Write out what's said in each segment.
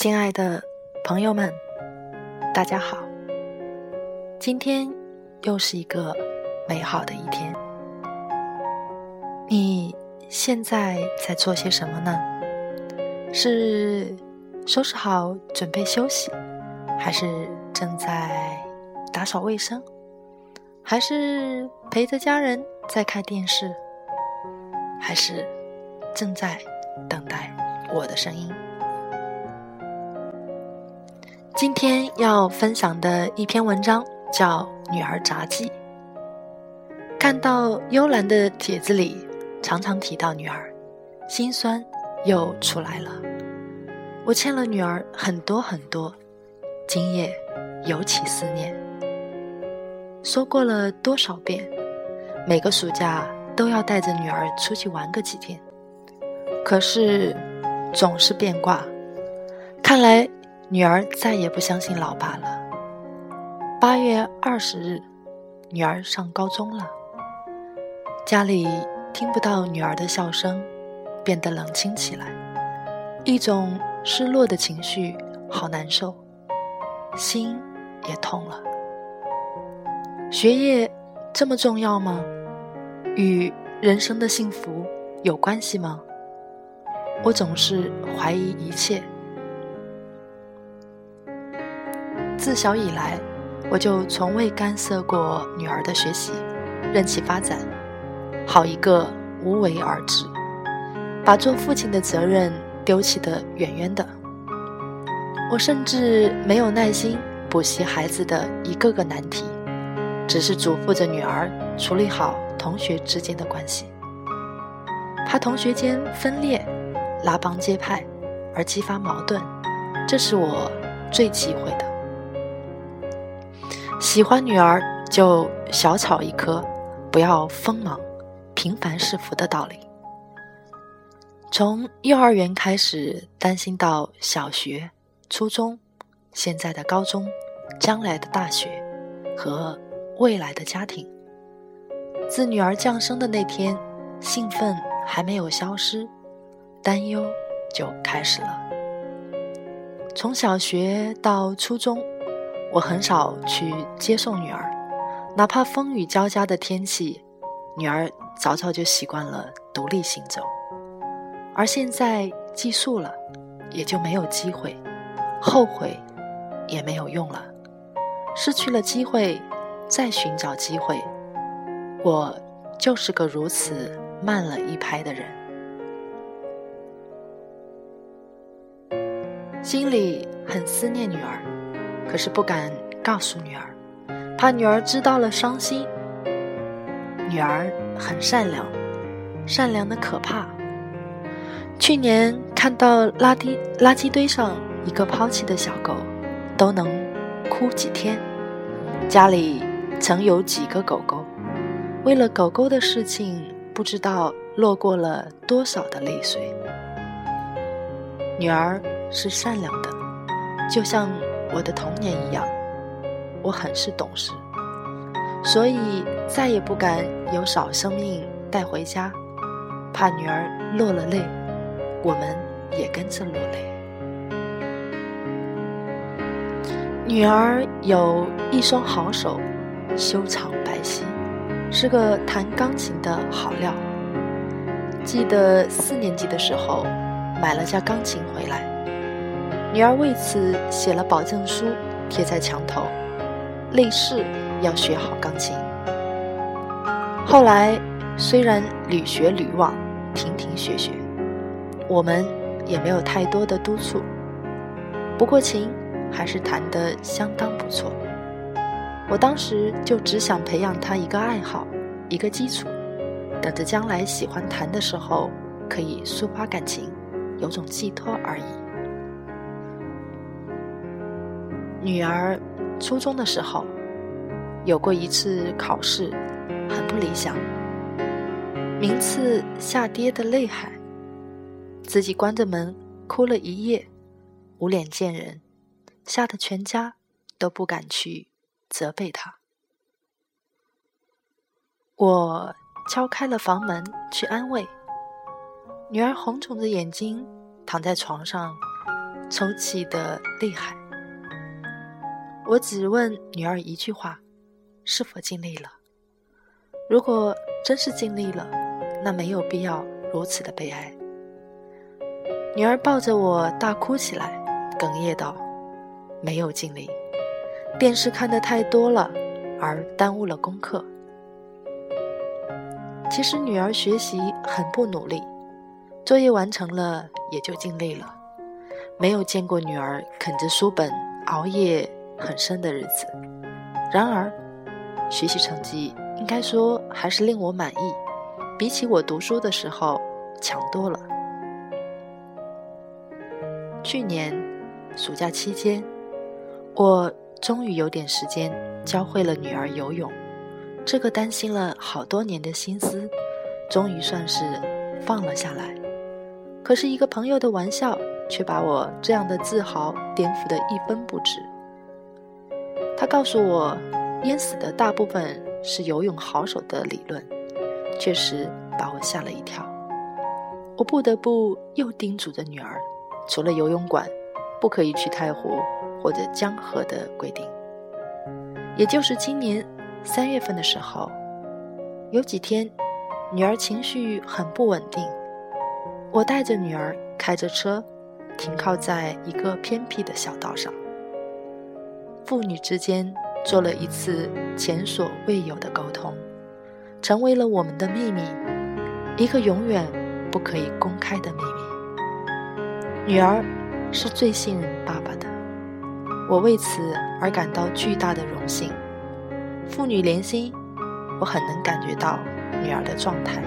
亲爱的朋友们，大家好！今天又是一个美好的一天。你现在在做些什么呢？是收拾好准备休息，还是正在打扫卫生，还是陪着家人在看电视，还是正在等待我的声音？今天要分享的一篇文章叫《女儿杂记》。看到幽兰的帖子里常常提到女儿，心酸又出来了。我欠了女儿很多很多，今夜尤其思念。说过了多少遍，每个暑假都要带着女儿出去玩个几天，可是总是变卦。看来。女儿再也不相信老爸了。八月二十日，女儿上高中了。家里听不到女儿的笑声，变得冷清起来，一种失落的情绪，好难受，心也痛了。学业这么重要吗？与人生的幸福有关系吗？我总是怀疑一切。自小以来，我就从未干涉过女儿的学习，任其发展，好一个无为而治，把做父亲的责任丢弃得远远的。我甚至没有耐心补习孩子的一个个难题，只是嘱咐着女儿处理好同学之间的关系，怕同学间分裂、拉帮结派而激发矛盾，这是我最忌讳的。喜欢女儿就小草一棵，不要锋芒，平凡是福的道理。从幼儿园开始，担心到小学、初中，现在的高中，将来的大学和未来的家庭。自女儿降生的那天，兴奋还没有消失，担忧就开始了。从小学到初中。我很少去接送女儿，哪怕风雨交加的天气，女儿早早就习惯了独立行走。而现在寄宿了，也就没有机会，后悔也没有用了。失去了机会，再寻找机会，我就是个如此慢了一拍的人，心里很思念女儿。可是不敢告诉女儿，怕女儿知道了伤心。女儿很善良，善良的可怕。去年看到垃圾垃圾堆上一个抛弃的小狗，都能哭几天。家里曾有几个狗狗，为了狗狗的事情，不知道落过了多少的泪水。女儿是善良的，就像。我的童年一样，我很是懂事，所以再也不敢有少生命带回家，怕女儿落了泪，我们也跟着落泪。女儿有一双好手，修长白皙，是个弹钢琴的好料。记得四年级的时候，买了架钢琴回来。女儿为此写了保证书，贴在墙头，立誓要学好钢琴。后来虽然屡学屡忘，停停学学，我们也没有太多的督促，不过琴还是弹得相当不错。我当时就只想培养她一个爱好，一个基础，等着将来喜欢弹的时候可以抒发感情，有种寄托而已。女儿初中的时候，有过一次考试，很不理想，名次下跌的厉害，自己关着门哭了一夜，无脸见人，吓得全家都不敢去责备她。我敲开了房门去安慰，女儿红肿着眼睛躺在床上，抽泣的厉害。我只问女儿一句话：是否尽力了？如果真是尽力了，那没有必要如此的悲哀。女儿抱着我大哭起来，哽咽道：“没有尽力，电视看的太多了，而耽误了功课。”其实女儿学习很不努力，作业完成了也就尽力了，没有见过女儿啃着书本熬夜。很深的日子，然而，学习成绩应该说还是令我满意，比起我读书的时候强多了。去年暑假期间，我终于有点时间教会了女儿游泳，这个担心了好多年的心思，终于算是放了下来。可是，一个朋友的玩笑却把我这样的自豪颠覆得一分不值。他告诉我，淹死的大部分是游泳好手的理论，确实把我吓了一跳。我不得不又叮嘱着女儿，除了游泳馆，不可以去太湖或者江河的规定。也就是今年三月份的时候，有几天，女儿情绪很不稳定，我带着女儿开着车，停靠在一个偏僻的小道上。父女之间做了一次前所未有的沟通，成为了我们的秘密，一个永远不可以公开的秘密。女儿是最信任爸爸的，我为此而感到巨大的荣幸。父女连心，我很能感觉到女儿的状态，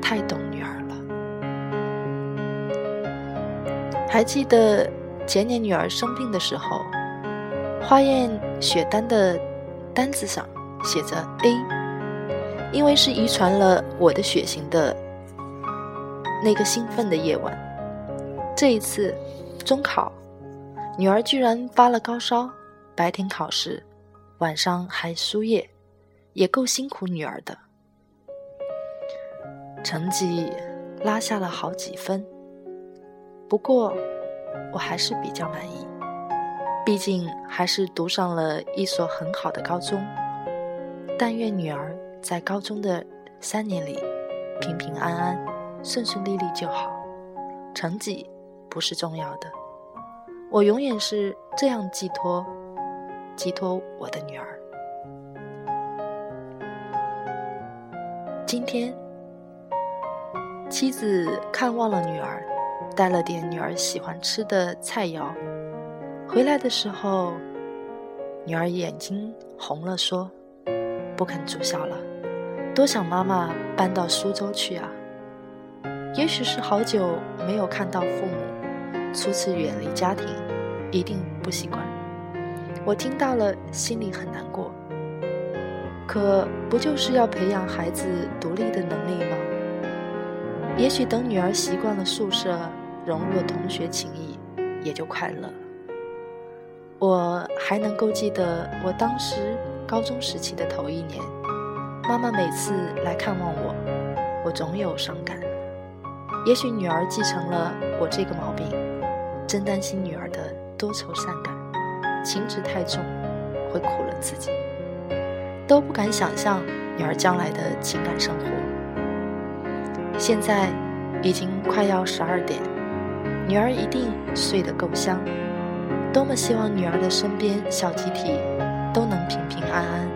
太懂女儿了。还记得前年女儿生病的时候。化验血单的单子上写着 A，因为是遗传了我的血型的。那个兴奋的夜晚，这一次中考，女儿居然发了高烧，白天考试，晚上还输液，也够辛苦女儿的。成绩拉下了好几分，不过我还是比较满意。毕竟还是读上了一所很好的高中，但愿女儿在高中的三年里平平安安、顺顺利利就好。成绩不是重要的，我永远是这样寄托、寄托我的女儿。今天，妻子看望了女儿，带了点女儿喜欢吃的菜肴。回来的时候，女儿眼睛红了，说：“不肯住校了，多想妈妈搬到苏州去啊。”也许是好久没有看到父母，初次远离家庭，一定不习惯。我听到了，心里很难过。可不就是要培养孩子独立的能力吗？也许等女儿习惯了宿舍，融入了同学情谊，也就快乐。我还能够记得我当时高中时期的头一年，妈妈每次来看望我，我总有伤感。也许女儿继承了我这个毛病，真担心女儿的多愁善感，情执太重，会苦了自己。都不敢想象女儿将来的情感生活。现在已经快要十二点，女儿一定睡得够香。多么希望女儿的身边小集体都能平平安安，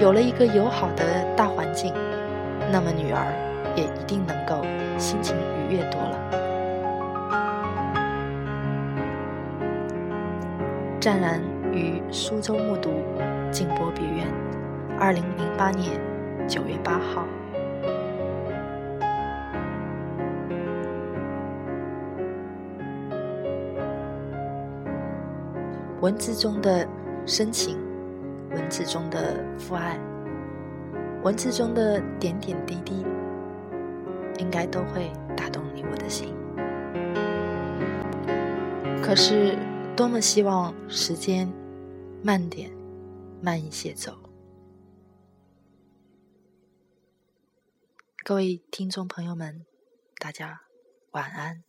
有了一个友好的大环境，那么女儿也一定能够心情愉悦多了。湛然于苏州木渎静波别院，二零零八年九月八号。文字中的深情，文字中的父爱，文字中的点点滴滴，应该都会打动你我的心。可是，多么希望时间慢点，慢一些走。各位听众朋友们，大家晚安。